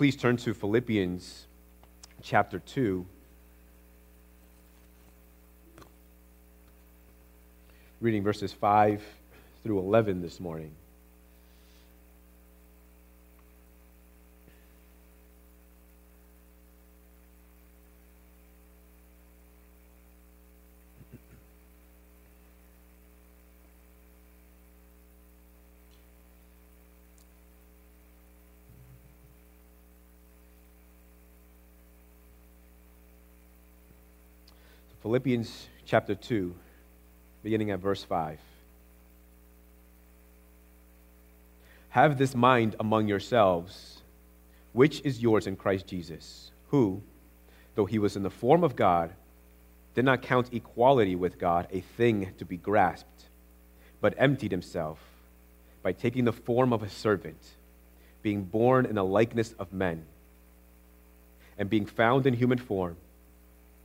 please turn to Philippians chapter 2. Reading verses 5 through 11 this morning. Philippians chapter 2, beginning at verse 5. Have this mind among yourselves, which is yours in Christ Jesus, who, though he was in the form of God, did not count equality with God a thing to be grasped, but emptied himself by taking the form of a servant, being born in the likeness of men, and being found in human form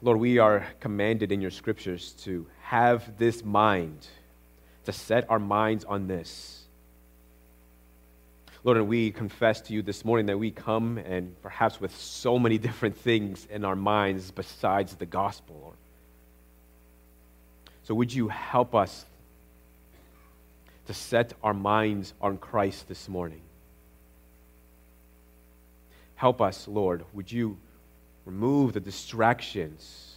Lord, we are commanded in your scriptures to have this mind, to set our minds on this. Lord, and we confess to you this morning that we come and perhaps with so many different things in our minds besides the gospel, Lord. So would you help us to set our minds on Christ this morning? Help us, Lord. Would you remove the distractions?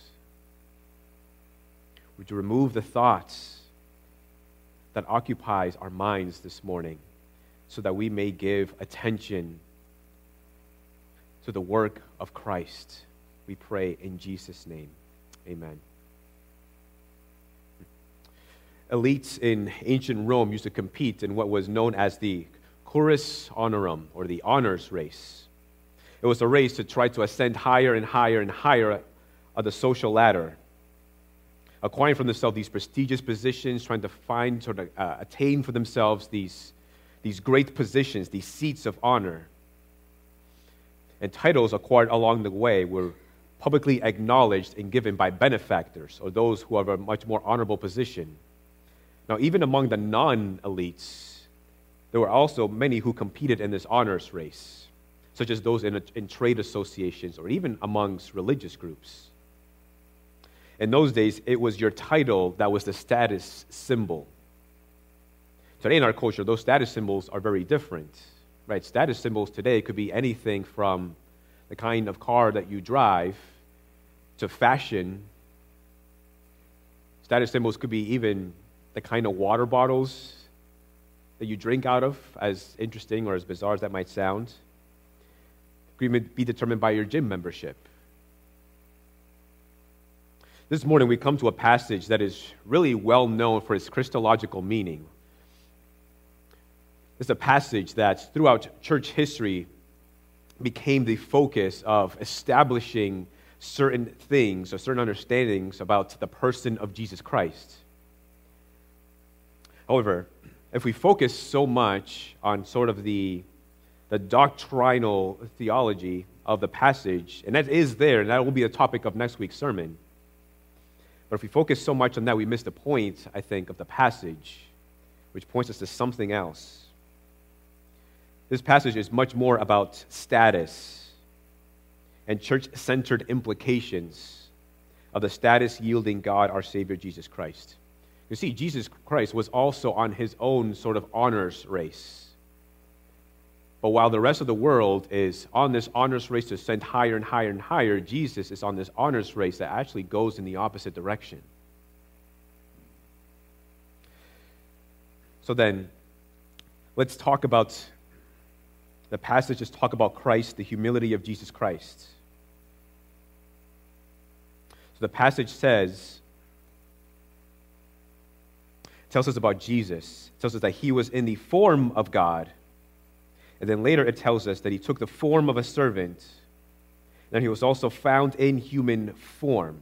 Would you remove the thoughts that occupies our minds this morning so that we may give attention to the work of Christ? We pray in Jesus' name. Amen. Elites in ancient Rome used to compete in what was known as the cursus honorum, or the honors race. It was a race to try to ascend higher and higher and higher on the social ladder, acquiring for themselves these prestigious positions, trying to find, sort of uh, attain for themselves these, these great positions, these seats of honor. And titles acquired along the way were publicly acknowledged and given by benefactors or those who have a much more honorable position. Now, even among the non elites, there were also many who competed in this honors race such as those in, a, in trade associations or even amongst religious groups. In those days, it was your title that was the status symbol. Today, in our culture, those status symbols are very different. Right? Status symbols today could be anything from the kind of car that you drive to fashion. Status symbols could be even the kind of water bottles that you drink out of, as interesting or as bizarre as that might sound be determined by your gym membership. This morning, we come to a passage that is really well known for its Christological meaning. It's a passage that, throughout church history, became the focus of establishing certain things or certain understandings about the person of Jesus Christ. However, if we focus so much on sort of the the doctrinal theology of the passage, and that is there, and that will be the topic of next week's sermon. But if we focus so much on that, we miss the point, I think, of the passage, which points us to something else. This passage is much more about status and church centered implications of the status yielding God, our Savior, Jesus Christ. You see, Jesus Christ was also on his own sort of honors race. But while the rest of the world is on this honors race to ascend higher and higher and higher, Jesus is on this honors race that actually goes in the opposite direction. So then, let's talk about the passages talk about Christ, the humility of Jesus Christ. So the passage says, tells us about Jesus, tells us that he was in the form of God And then later it tells us that he took the form of a servant, and he was also found in human form.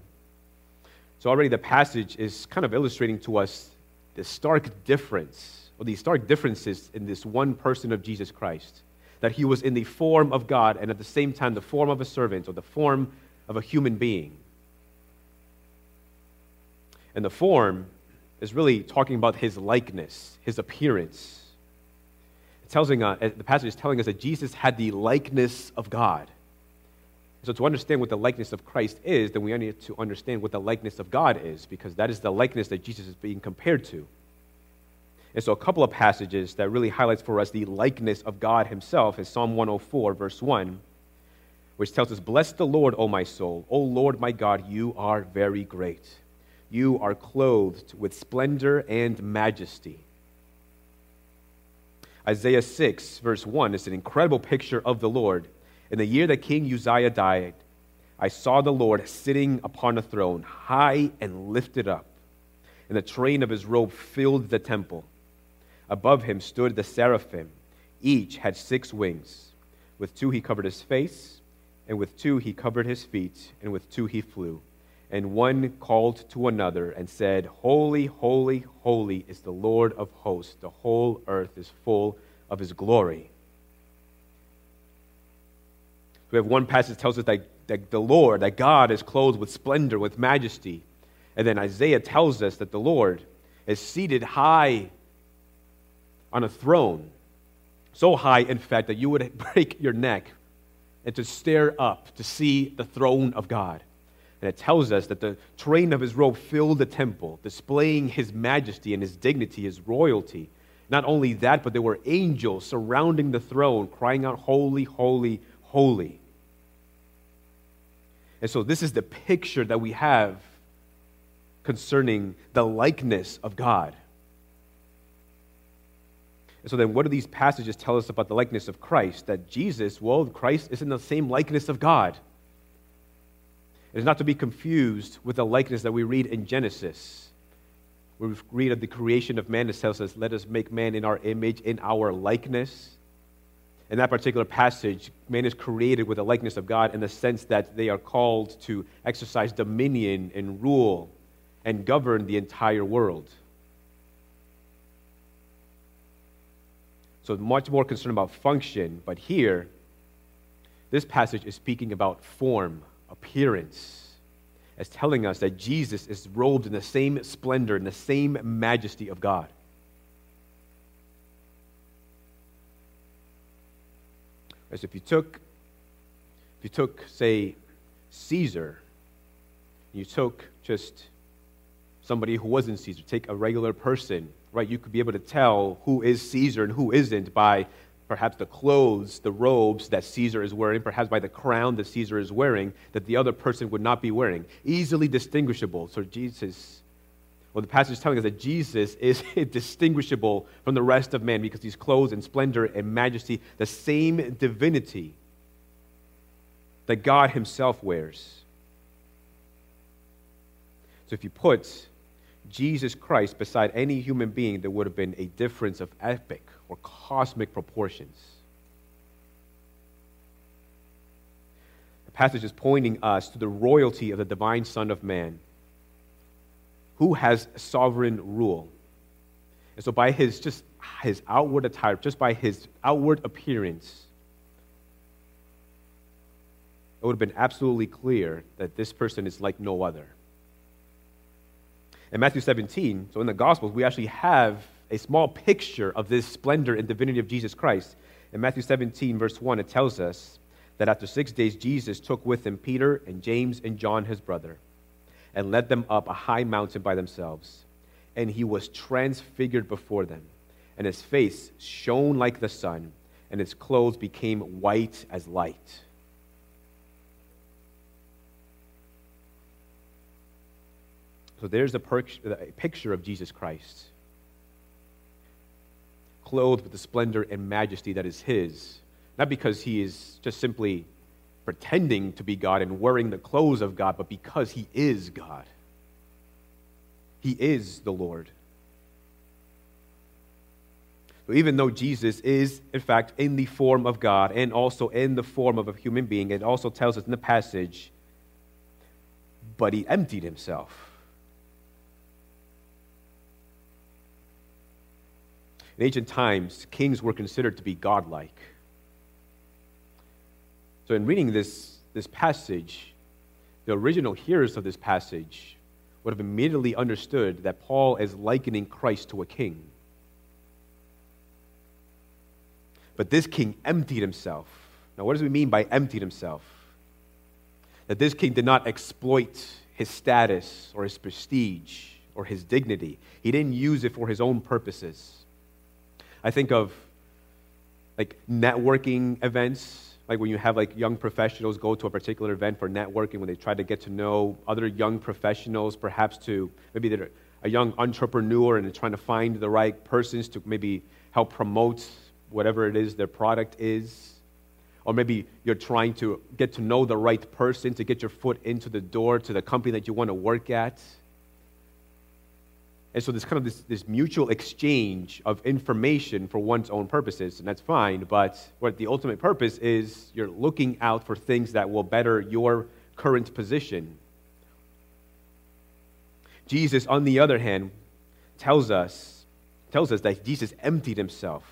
So already the passage is kind of illustrating to us the stark difference, or the stark differences in this one person of Jesus Christ. That he was in the form of God and at the same time the form of a servant or the form of a human being. And the form is really talking about his likeness, his appearance. Telling, uh, the passage is telling us that Jesus had the likeness of God. So, to understand what the likeness of Christ is, then we need to understand what the likeness of God is, because that is the likeness that Jesus is being compared to. And so, a couple of passages that really highlights for us the likeness of God Himself is Psalm 104, verse 1, which tells us, Bless the Lord, O my soul. O Lord my God, you are very great. You are clothed with splendor and majesty. Isaiah 6, verse 1 is an incredible picture of the Lord in the year that King Uzziah died, I saw the Lord sitting upon a throne, high and lifted up, and the train of his robe filled the temple. Above him stood the seraphim. Each had six wings. With two he covered his face, and with two he covered his feet, and with two he flew. And one called to another and said, Holy, holy, holy is the Lord of hosts. The whole earth is full of his glory. We have one passage that tells us that, that the Lord, that God is clothed with splendor, with majesty. And then Isaiah tells us that the Lord is seated high on a throne. So high, in fact, that you would break your neck and to stare up to see the throne of God. And it tells us that the train of his robe filled the temple, displaying his majesty and his dignity, his royalty. Not only that, but there were angels surrounding the throne, crying out, Holy, holy, holy. And so, this is the picture that we have concerning the likeness of God. And so, then what do these passages tell us about the likeness of Christ? That Jesus, well, Christ is in the same likeness of God. It is not to be confused with the likeness that we read in Genesis. We read of the creation of man, it tells us, Let us make man in our image, in our likeness in that particular passage, man is created with the likeness of God in the sense that they are called to exercise dominion and rule and govern the entire world. So, much more concerned about function, but here, this passage is speaking about form, appearance, as telling us that Jesus is robed in the same splendor and the same majesty of God. As if you took, if you took, say, Caesar, you took just somebody who wasn't Caesar, take a regular person, right? You could be able to tell who is Caesar and who isn't by perhaps the clothes, the robes that Caesar is wearing, perhaps by the crown that Caesar is wearing, that the other person would not be wearing. Easily distinguishable. So Jesus well, the passage is telling us that Jesus is distinguishable from the rest of man because he's clothed in splendor and majesty, the same divinity that God himself wears. So if you put Jesus Christ beside any human being, there would have been a difference of epic or cosmic proportions. The passage is pointing us to the royalty of the divine Son of Man who has sovereign rule. And so, by his just his outward attire, just by his outward appearance, it would have been absolutely clear that this person is like no other. In Matthew 17, so in the Gospels, we actually have a small picture of this splendor and divinity of Jesus Christ. In Matthew 17, verse 1, it tells us that after six days, Jesus took with him Peter and James and John, his brother and led them up a high mountain by themselves. And he was transfigured before them, and his face shone like the sun, and his clothes became white as light. So there's a, per- a picture of Jesus Christ, clothed with the splendor and majesty that is his, not because he is just simply pretending to be God and wearing the clothes of God, but because he is God. He is the Lord. So even though Jesus is, in fact, in the form of God and also in the form of a human being, it also tells us in the passage, but he emptied himself. In ancient times, kings were considered to be godlike. So, in reading this, this passage, the original hearers of this passage would have immediately understood that Paul is likening Christ to a king. But this king emptied himself. Now, what does it mean by emptied himself? That this king did not exploit his status or his prestige or his dignity, he didn't use it for his own purposes. I think of like networking events like when you have like young professionals go to a particular event for networking when they try to get to know other young professionals perhaps to maybe they're a young entrepreneur and they're trying to find the right persons to maybe help promote whatever it is their product is. Or maybe you're trying to get to know the right person to get your foot into the door to the company that you want to work at and so there's kind of this, this mutual exchange of information for one's own purposes, and that's fine. But what the ultimate purpose is you're looking out for things that will better your current position. Jesus, on the other hand, tells us, tells us that Jesus emptied himself.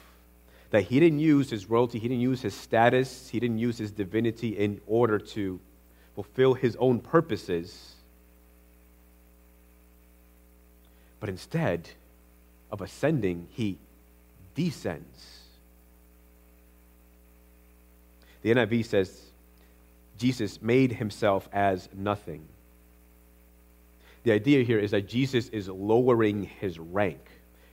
That he didn't use his royalty, he didn't use his status, he didn't use his divinity in order to fulfill his own purposes But instead of ascending, he descends. The NIV says Jesus made himself as nothing. The idea here is that Jesus is lowering his rank.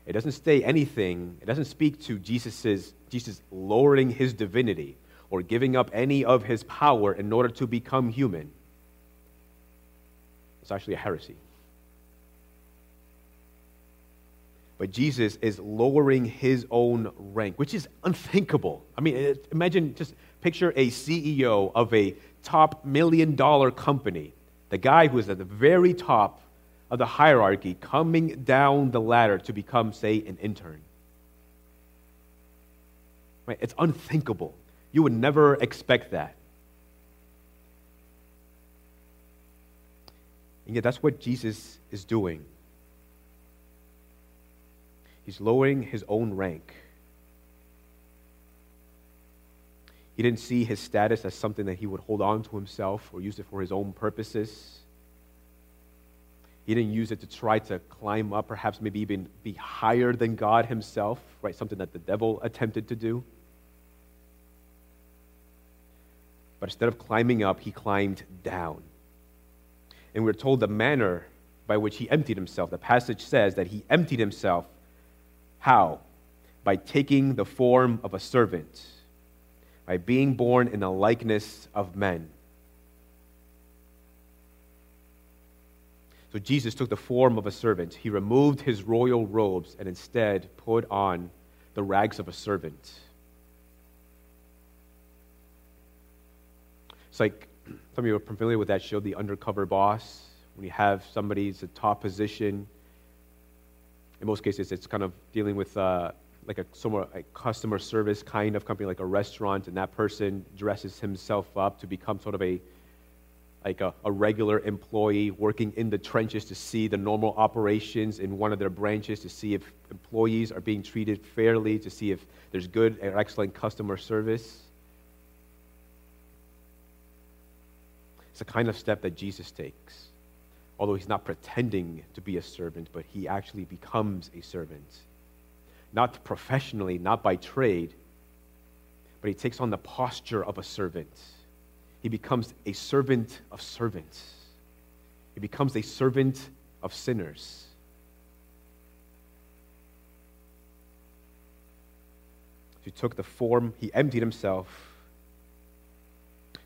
It doesn't say anything, it doesn't speak to Jesus's, Jesus lowering his divinity or giving up any of his power in order to become human. It's actually a heresy. But Jesus is lowering his own rank, which is unthinkable. I mean, imagine just picture a CEO of a top million dollar company, the guy who is at the very top of the hierarchy, coming down the ladder to become, say, an intern. Right? It's unthinkable. You would never expect that. And yet, that's what Jesus is doing. He's lowering his own rank. He didn't see his status as something that he would hold on to himself or use it for his own purposes. He didn't use it to try to climb up, perhaps maybe even be higher than God himself, right? Something that the devil attempted to do. But instead of climbing up, he climbed down. And we're told the manner by which he emptied himself. The passage says that he emptied himself how? By taking the form of a servant, by being born in the likeness of men. So Jesus took the form of a servant. He removed his royal robes and instead put on the rags of a servant. It's like some of you are familiar with that show, The Undercover Boss, when you have somebody's a top position in most cases, it's kind of dealing with uh, like a a customer service kind of company, like a restaurant, and that person dresses himself up to become sort of a like a, a, regular employee working in the trenches to see the normal operations in one of their branches, to see if employees are being treated fairly, to see if there's good or excellent customer service. It's the kind of step that Jesus takes although he's not pretending to be a servant, but he actually becomes a servant. Not professionally, not by trade, but he takes on the posture of a servant. He becomes a servant of servants. He becomes a servant of sinners. He took the form, he emptied himself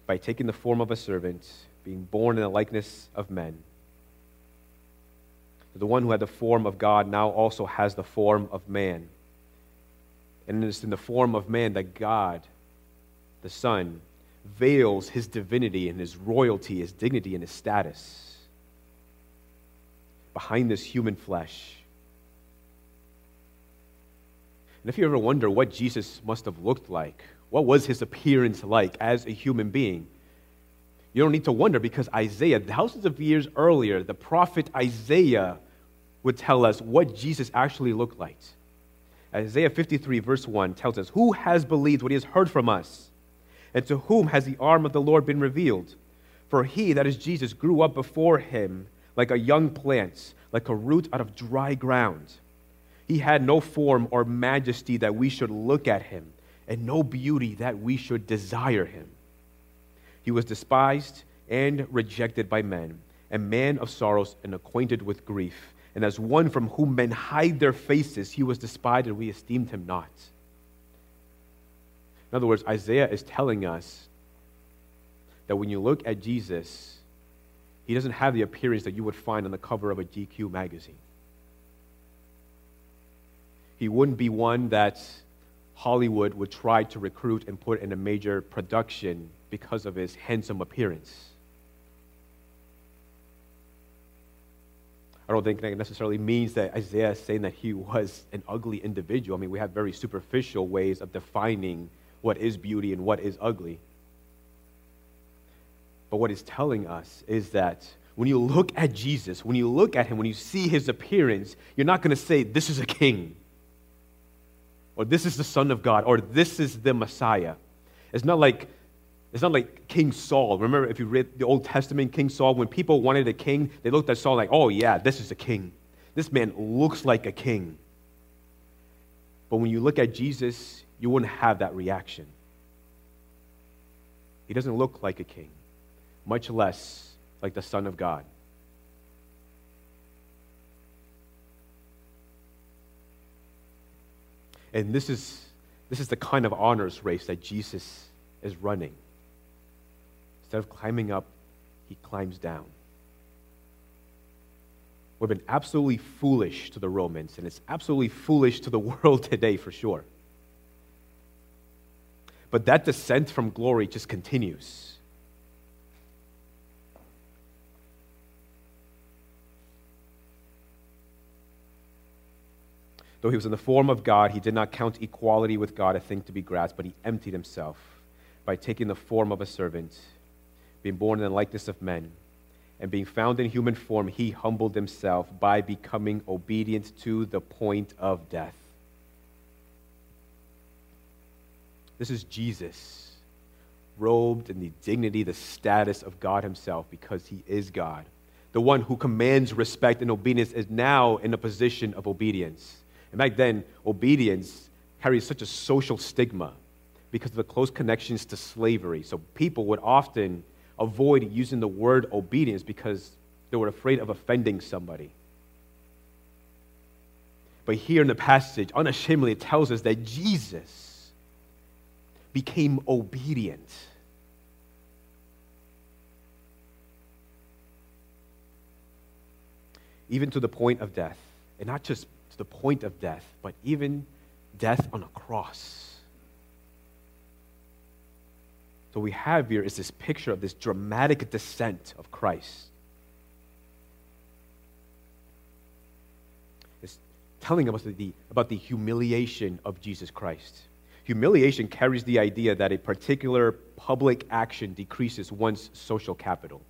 by taking the form of a servant, being born in the likeness of men the one who had the form of God now also has the form of man. And it is in the form of man that God, the Son, veils his divinity and his royalty, his dignity, and his status behind this human flesh. And if you ever wonder what Jesus must have looked like, what was his appearance like as a human being, you don't need to wonder because Isaiah, thousands of years earlier, the prophet Isaiah would tell us what Jesus actually looked like. Isaiah 53, verse 1 tells us, Who has believed what he has heard from us? And to whom has the arm of the Lord been revealed? For he, that is Jesus, grew up before him like a young plant, like a root out of dry ground. He had no form or majesty that we should look at him, and no beauty that we should desire him. He was despised and rejected by men, a man of sorrows and acquainted with grief. And as one from whom men hide their faces, he was despised, and we esteemed him not. In other words, Isaiah is telling us that when you look at Jesus, he doesn't have the appearance that you would find on the cover of a GQ magazine. He wouldn't be one that Hollywood would try to recruit and put in a major production because of his handsome appearance. I don't think that necessarily means that Isaiah is saying that he was an ugly individual. I mean, we have very superficial ways of defining what is beauty and what is ugly. But what he's telling us is that when you look at Jesus, when you look at him, when you see his appearance, you're not going to say, This is a king, or This is the Son of God, or This is the Messiah. It's not like it's not like King Saul. Remember, if you read the Old Testament, King Saul, when people wanted a king, they looked at Saul like, oh, yeah, this is a king. This man looks like a king. But when you look at Jesus, you wouldn't have that reaction. He doesn't look like a king, much less like the Son of God. And this is, this is the kind of honors race that Jesus is running. Instead of climbing up, he climbs down. We've been absolutely foolish to the Romans, and it's absolutely foolish to the world today for sure. But that descent from glory just continues. Though he was in the form of God, he did not count equality with God a thing to be grasped, but he emptied himself by taking the form of a servant being born in the likeness of men, and being found in human form, he humbled himself by becoming obedient to the point of death. This is Jesus, robed in the dignity, the status of God Himself, because He is God. The one who commands respect and obedience is now in a position of obedience. And back then, obedience carries such a social stigma because of the close connections to slavery. So people would often avoid using the word obedience because they were afraid of offending somebody. But here in the passage, unashamedly, it tells us that Jesus became obedient. Even to the point of death. And not just to the point of death, but even death on a cross. So, what we have here is this picture of this dramatic descent of Christ. It's telling us the, about the humiliation of Jesus Christ. Humiliation carries the idea that a particular public action decreases one's social capital.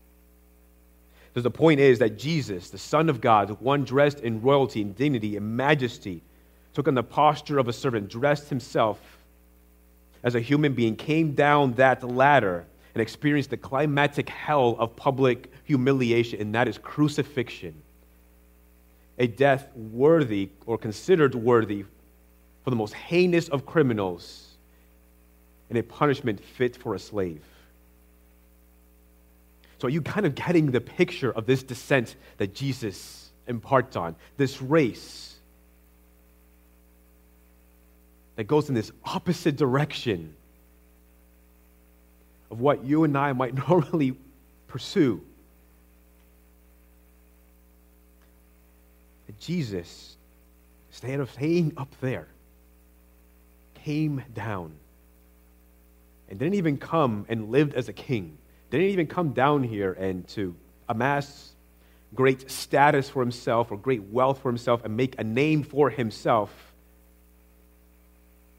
So the point is that Jesus, the Son of God, one dressed in royalty and dignity and majesty, took on the posture of a servant, dressed himself as a human being, came down that ladder and experienced the climatic hell of public humiliation, and that is crucifixion. A death worthy or considered worthy for the most heinous of criminals, and a punishment fit for a slave. So, are you kind of getting the picture of this descent that Jesus imparts on? This race that goes in this opposite direction of what you and I might normally pursue. And Jesus, instead of staying up there, came down and didn't even come and lived as a king. Didn't even come down here and to amass great status for himself or great wealth for himself and make a name for himself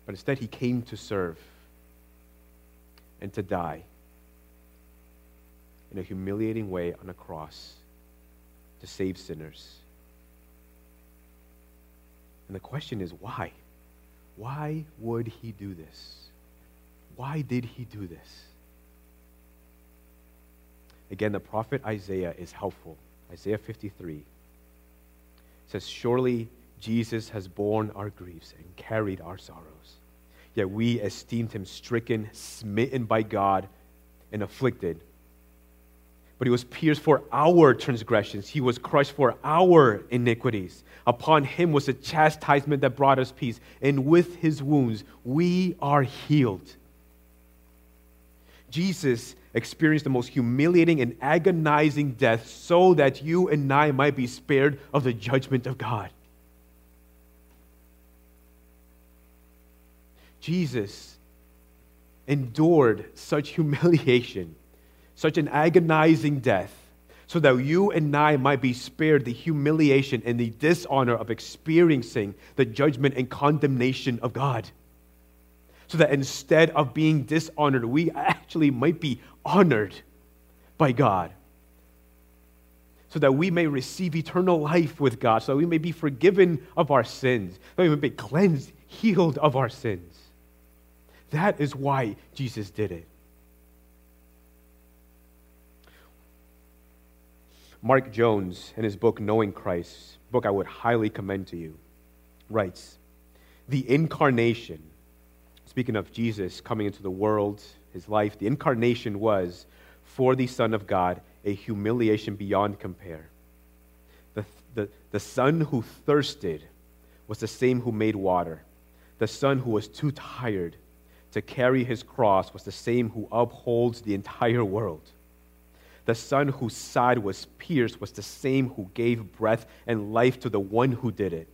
But instead, he came to serve and to die in a humiliating way on a cross to save sinners. And the question is why? Why would he do this? Why did he do this? Again, the prophet Isaiah is helpful. Isaiah 53 says, Surely Jesus has borne our griefs and carried our sorrows. Yet we esteemed him stricken, smitten by God, and afflicted. But he was pierced for our transgressions, he was crushed for our iniquities. Upon him was the chastisement that brought us peace, and with his wounds we are healed. Jesus experienced the most humiliating and agonizing death so that you and I might be spared of the judgment of God. Jesus endured such humiliation, such an agonizing death, so that you and I might be spared the humiliation and the dishonor of experiencing the judgment and condemnation of God so that instead of being dishonored, we actually might be honored by God. So that we may receive eternal life with God, so that we may be forgiven of our sins, so that we may be cleansed, healed of our sins. That is why Jesus did it. Mark Jones, in his book Knowing Christ, book I would highly commend to you, writes The incarnation speaking of Jesus coming into the world, his life, the incarnation was for the Son of God a humiliation beyond compare. The, the, the Son who thirsted was the same who made water. The Son who was too tired to carry his cross was the same who upholds the entire world. The Son whose side was pierced was the same who gave breath and life to the one who did it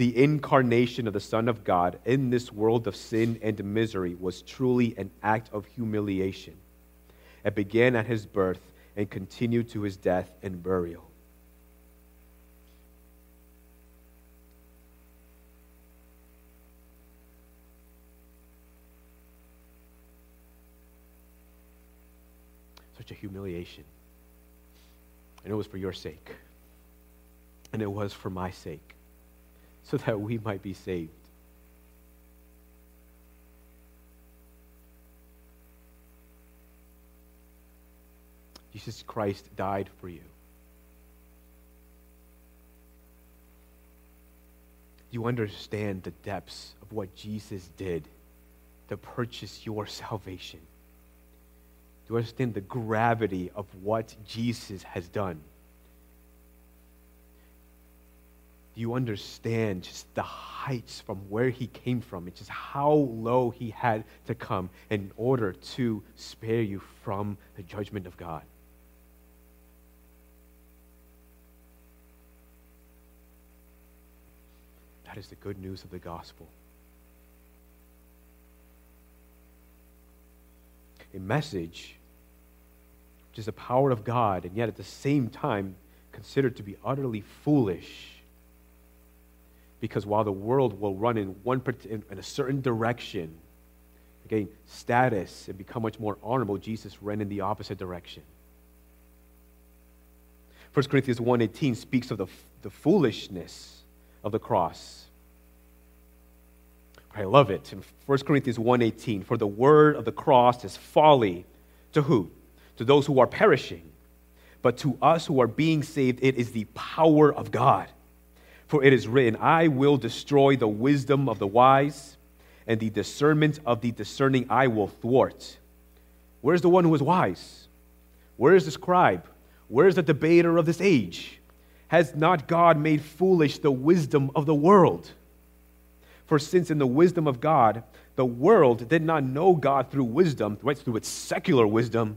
the incarnation of the Son of God in this world of sin and misery was truly an act of humiliation. It began at his birth and continued to his death and burial. A humiliation. And it was for your sake. And it was for my sake so that we might be saved. Jesus Christ died for you. You understand the depths of what Jesus did to purchase your salvation. You understand the gravity of what Jesus has done? do you understand just the heights from where he came from and just how low he had to come in order to spare you from the judgment of God? That is the good news of the gospel. A message which is the power of God, and yet at the same time considered to be utterly foolish because while the world will run in, one, in a certain direction, gain status and become much more honorable, Jesus ran in the opposite direction. 1 Corinthians 1.18 speaks of the, the foolishness of the cross. I love it. In 1 Corinthians 1.18, for the word of the cross is folly to who? To those who are perishing. But to us who are being saved, it is the power of God. For it is written, I will destroy the wisdom of the wise, and the discernment of the discerning I will thwart. Where's the one who is wise? Where is the scribe? Where is the debater of this age? Has not God made foolish the wisdom of the world? For since in the wisdom of God, the world did not know God through wisdom, right, through its secular wisdom,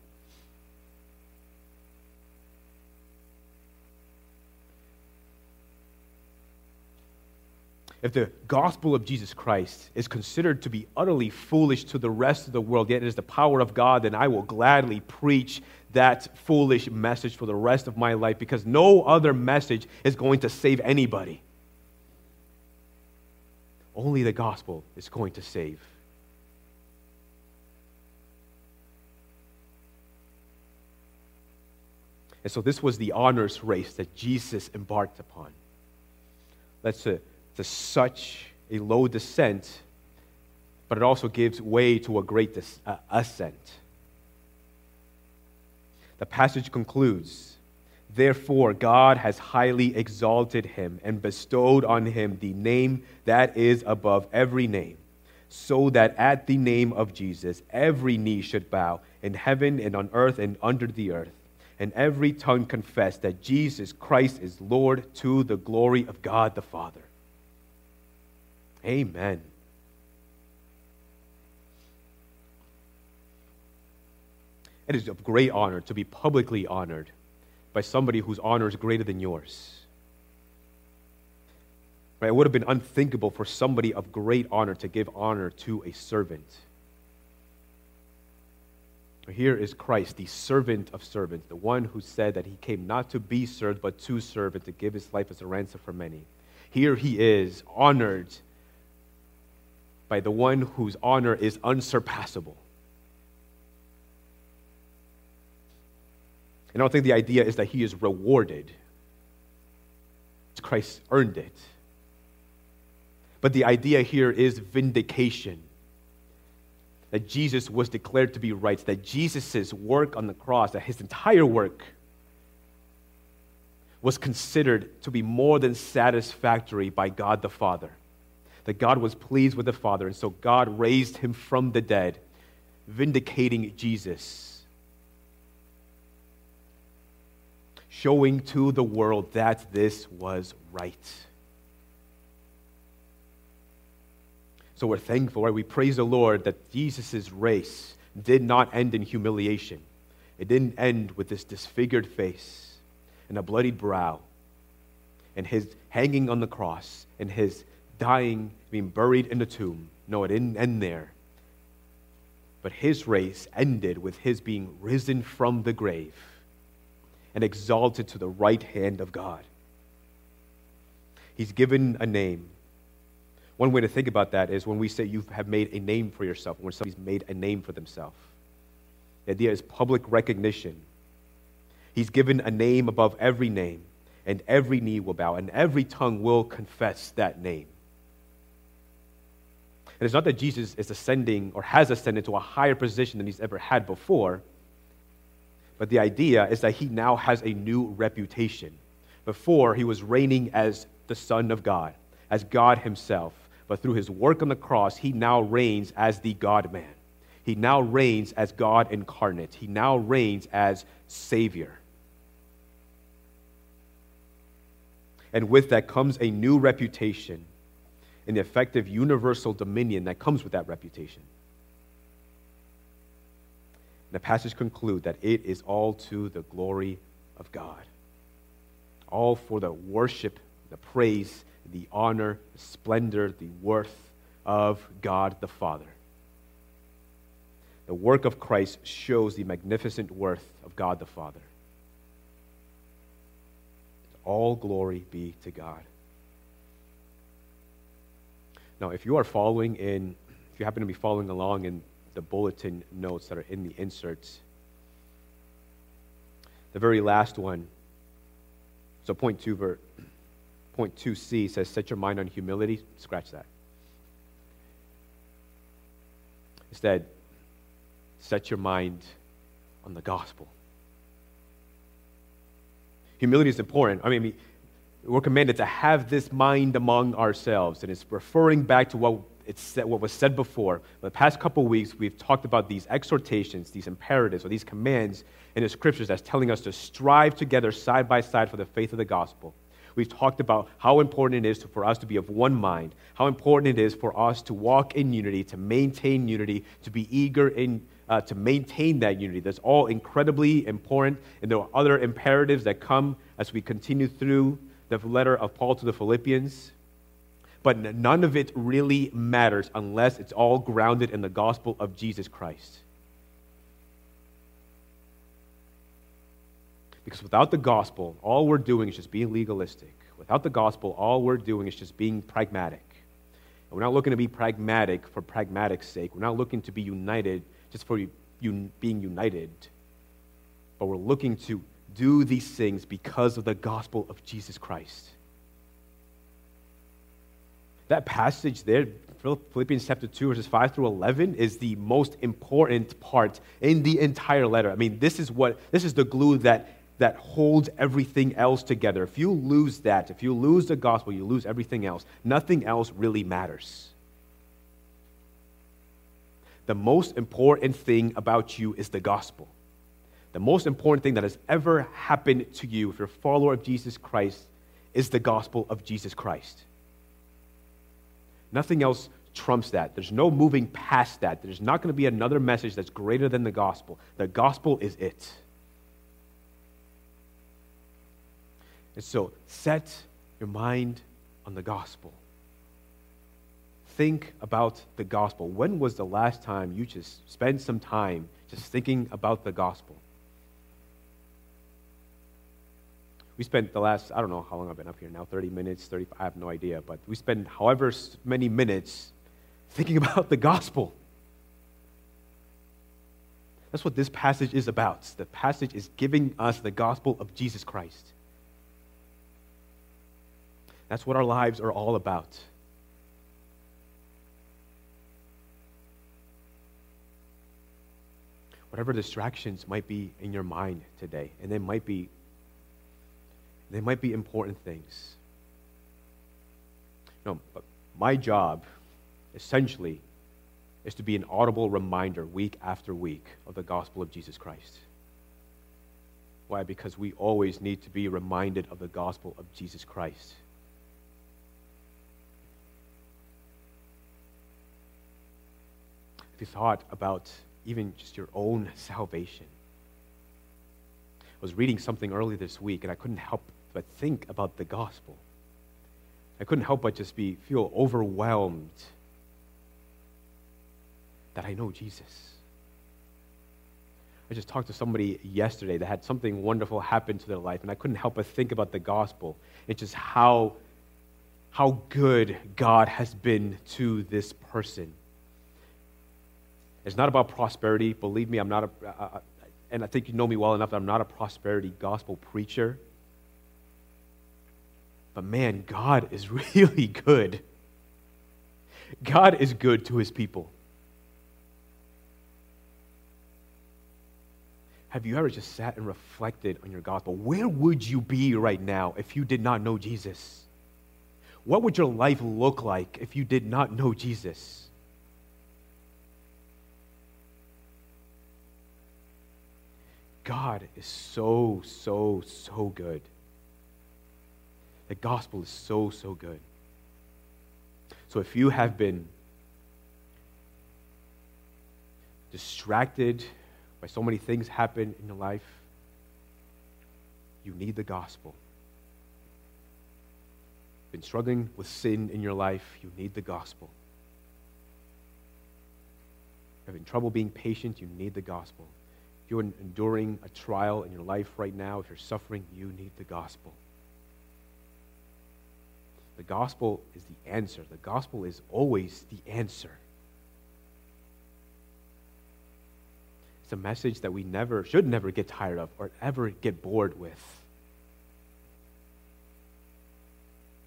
If the gospel of Jesus Christ is considered to be utterly foolish to the rest of the world, yet it is the power of God, then I will gladly preach that foolish message for the rest of my life because no other message is going to save anybody. Only the gospel is going to save. And so this was the honors race that Jesus embarked upon. Let's uh, to such a low descent, but it also gives way to a great uh, ascent. The passage concludes Therefore, God has highly exalted him and bestowed on him the name that is above every name, so that at the name of Jesus every knee should bow in heaven and on earth and under the earth, and every tongue confess that Jesus Christ is Lord to the glory of God the Father. Amen. It is a great honor to be publicly honored by somebody whose honor is greater than yours. Right? It would have been unthinkable for somebody of great honor to give honor to a servant. Here is Christ, the servant of servants, the one who said that he came not to be served, but to serve and to give his life as a ransom for many. Here he is, honored by the one whose honor is unsurpassable. And I don't think the idea is that he is rewarded. Christ earned it. But the idea here is vindication. That Jesus was declared to be right, that Jesus' work on the cross, that his entire work was considered to be more than satisfactory by God the Father that God was pleased with the Father, and so God raised him from the dead, vindicating Jesus, showing to the world that this was right. So we're thankful, right? We praise the Lord that Jesus' race did not end in humiliation. It didn't end with this disfigured face and a bloodied brow and his hanging on the cross and his dying, being buried in the tomb. No, it didn't end there. But his race ended with his being risen from the grave and exalted to the right hand of God. He's given a name. One way to think about that is when we say you have made a name for yourself, when somebody's made a name for themselves. The idea is public recognition. He's given a name above every name, and every knee will bow, and every tongue will confess that name. And it's not that Jesus is ascending or has ascended to a higher position than he's ever had before, but the idea is that he now has a new reputation. Before, he was reigning as the Son of God, as God himself. But through his work on the cross, he now reigns as the God man. He now reigns as God incarnate. He now reigns as Savior. And with that comes a new reputation and the effective universal dominion that comes with that reputation. And the passage concludes that it is all to the glory of God, all for the worship, the praise, the honor, the splendor, the worth of God the Father. The work of Christ shows the magnificent worth of God the Father. All glory be to God. Now, if you are following in, if you happen to be following along in the bulletin notes that are in the inserts, the very last one, so point two, ver, point two C says, set your mind on humility. Scratch that. Instead, set your mind on the gospel. Humility is important. I mean, we're commanded to have this mind among ourselves. And it's referring back to what, it's what was said before. the past couple weeks, we've talked about these exhortations, these imperatives, or these commands in the scriptures that's telling us to strive together side by side for the faith of the gospel. We've talked about how important it is for us to be of one mind, how important it is for us to walk in unity, to maintain unity, to be eager in, uh, to maintain that unity. That's all incredibly important. And there are other imperatives that come as we continue through the letter of Paul to the Philippians. But none of it really matters unless it's all grounded in the gospel of Jesus Christ. Because without the gospel, all we're doing is just being legalistic. Without the gospel, all we're doing is just being pragmatic. And we're not looking to be pragmatic for pragmatic's sake. We're not looking to be united just for un- being united. But we're looking to do these things because of the gospel of Jesus Christ. That passage there, Philippians chapter 2, verses 5 through 11, is the most important part in the entire letter. I mean, this is what, this is the glue that that holds everything else together. If you lose that, if you lose the gospel, you lose everything else. Nothing else really matters. The most important thing about you is the gospel. The most important thing that has ever happened to you, if you're a follower of Jesus Christ, is the gospel of Jesus Christ. Nothing else trumps that. There's no moving past that. There's not going to be another message that's greater than the gospel. The gospel is it. And so set your mind on the gospel. Think about the gospel. When was the last time you just spent some time just thinking about the gospel? We spent the last, I don't know how long I've been up here now, 30 minutes, 30, I have no idea, but we spent however many minutes thinking about the gospel. That's what this passage is about. The passage is giving us the gospel of Jesus Christ. That's what our lives are all about. Whatever distractions might be in your mind today, and they might be they might be important things. No, but my job essentially is to be an audible reminder week after week of the gospel of Jesus Christ. Why? Because we always need to be reminded of the gospel of Jesus Christ. you thought about even just your own salvation. I was reading something early this week, and I couldn't help but think about the gospel. I couldn't help but just be feel overwhelmed that I know Jesus. I just talked to somebody yesterday that had something wonderful happen to their life, and I couldn't help but think about the gospel. It's just how, how good God has been to this person. It's not about prosperity. Believe me, I'm not a, and I think you know me well enough that I'm not a prosperity gospel preacher. But man, God is really good. God is good to his people. Have you ever just sat and reflected on your gospel? Where would you be right now if you did not know Jesus? What would your life look like if you did not know Jesus? God is so, so, so good. The gospel is so, so good. So if you have been distracted by so many things happen in your life, you need the gospel. Been struggling with sin in your life, you need the gospel. Having trouble being patient, you need the gospel If you're enduring a trial in your life right now, if you're suffering, you need the gospel. The gospel is the answer. The gospel is always the answer. It's a message that we never, should never get tired of or ever get bored with.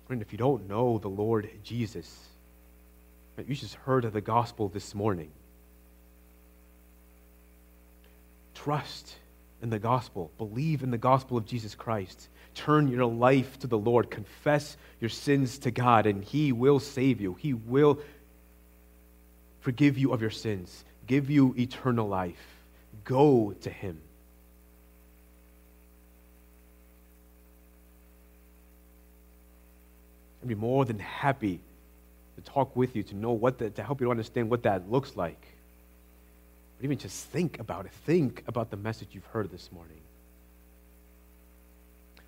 Friend, if you don't know the Lord Jesus, you just heard of the gospel this morning. Trust in the gospel. Believe in the gospel of Jesus Christ. Turn your life to the Lord. Confess your sins to God, and He will save you. He will forgive you of your sins, give you eternal life. Go to Him. I'd be more than happy to talk with you, to know what the, to help you understand what that looks like. Even just think about it. Think about the message you've heard this morning.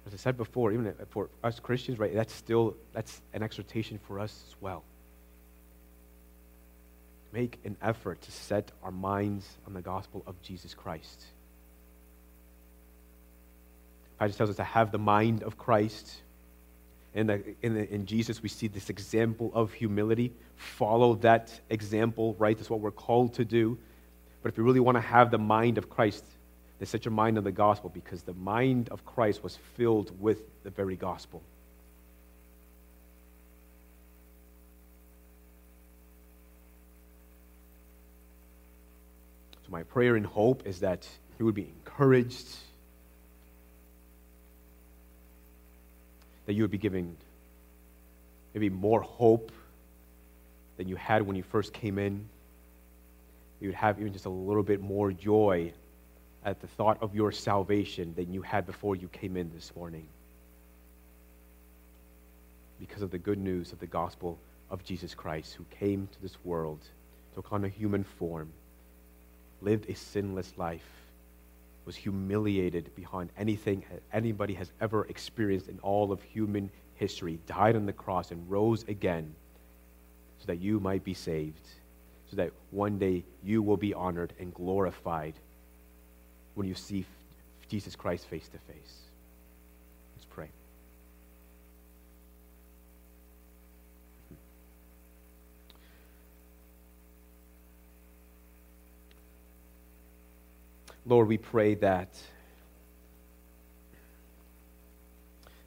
As I said before, even for us Christians, right, that's still that's an exhortation for us as well. Make an effort to set our minds on the gospel of Jesus Christ. Titus tells us to have the mind of Christ. In, the, in, the, in Jesus, we see this example of humility. Follow that example, right? That's what we're called to do. But if you really want to have the mind of Christ, then set your mind on the gospel because the mind of Christ was filled with the very gospel. So, my prayer and hope is that you would be encouraged that you would be given maybe more hope than you had when you first came in. You would have even just a little bit more joy at the thought of your salvation than you had before you came in this morning. Because of the good news of the gospel of Jesus Christ, who came to this world, took on a human form, lived a sinless life was humiliated beyond anything anybody has ever experienced in all of human history, died on the cross, and rose again so that you might be saved, so that one day you will be honored and glorified when you see Jesus Christ face to face. Let's pray. Lord, we pray that,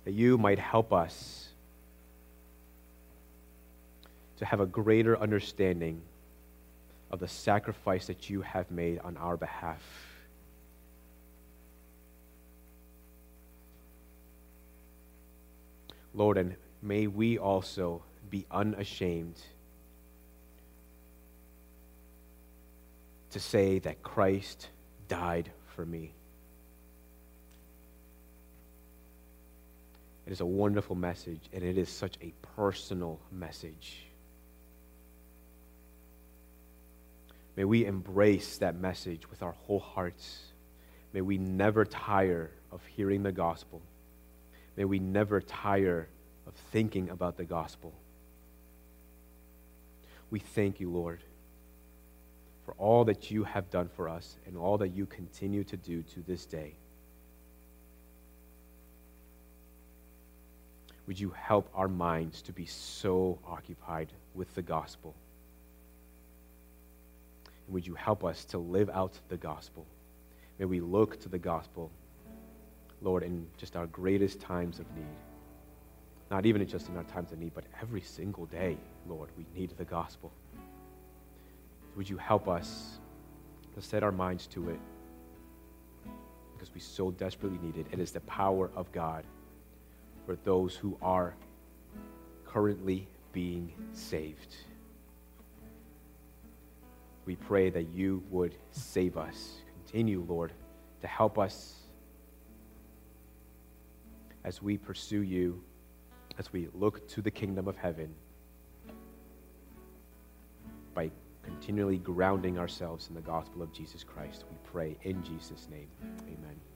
that you might help us to have a greater understanding of the sacrifice that you have made on our behalf. Lord, and may we also be unashamed to say that Christ died for me. It is a wonderful message, and it is such a personal message. May we embrace that message with our whole hearts. May we never tire of hearing the gospel. May we never tire of thinking about the gospel. We thank you, Lord for all that you have done for us and all that you continue to do to this day. Would you help our minds to be so occupied with the gospel? And would you help us to live out the gospel? May we look to the gospel, Lord, in just our greatest times of need. Not even just in our times of need, but every single day, Lord, we need the gospel. Would you help us to set our minds to it? Because we so desperately need it. It is the power of God for those who are currently being saved. We pray that you would save us. Continue, Lord, to help us as we pursue you, as we look to the kingdom of heaven by continually grounding ourselves in the gospel of Jesus Christ. We pray in Jesus' name. Amen.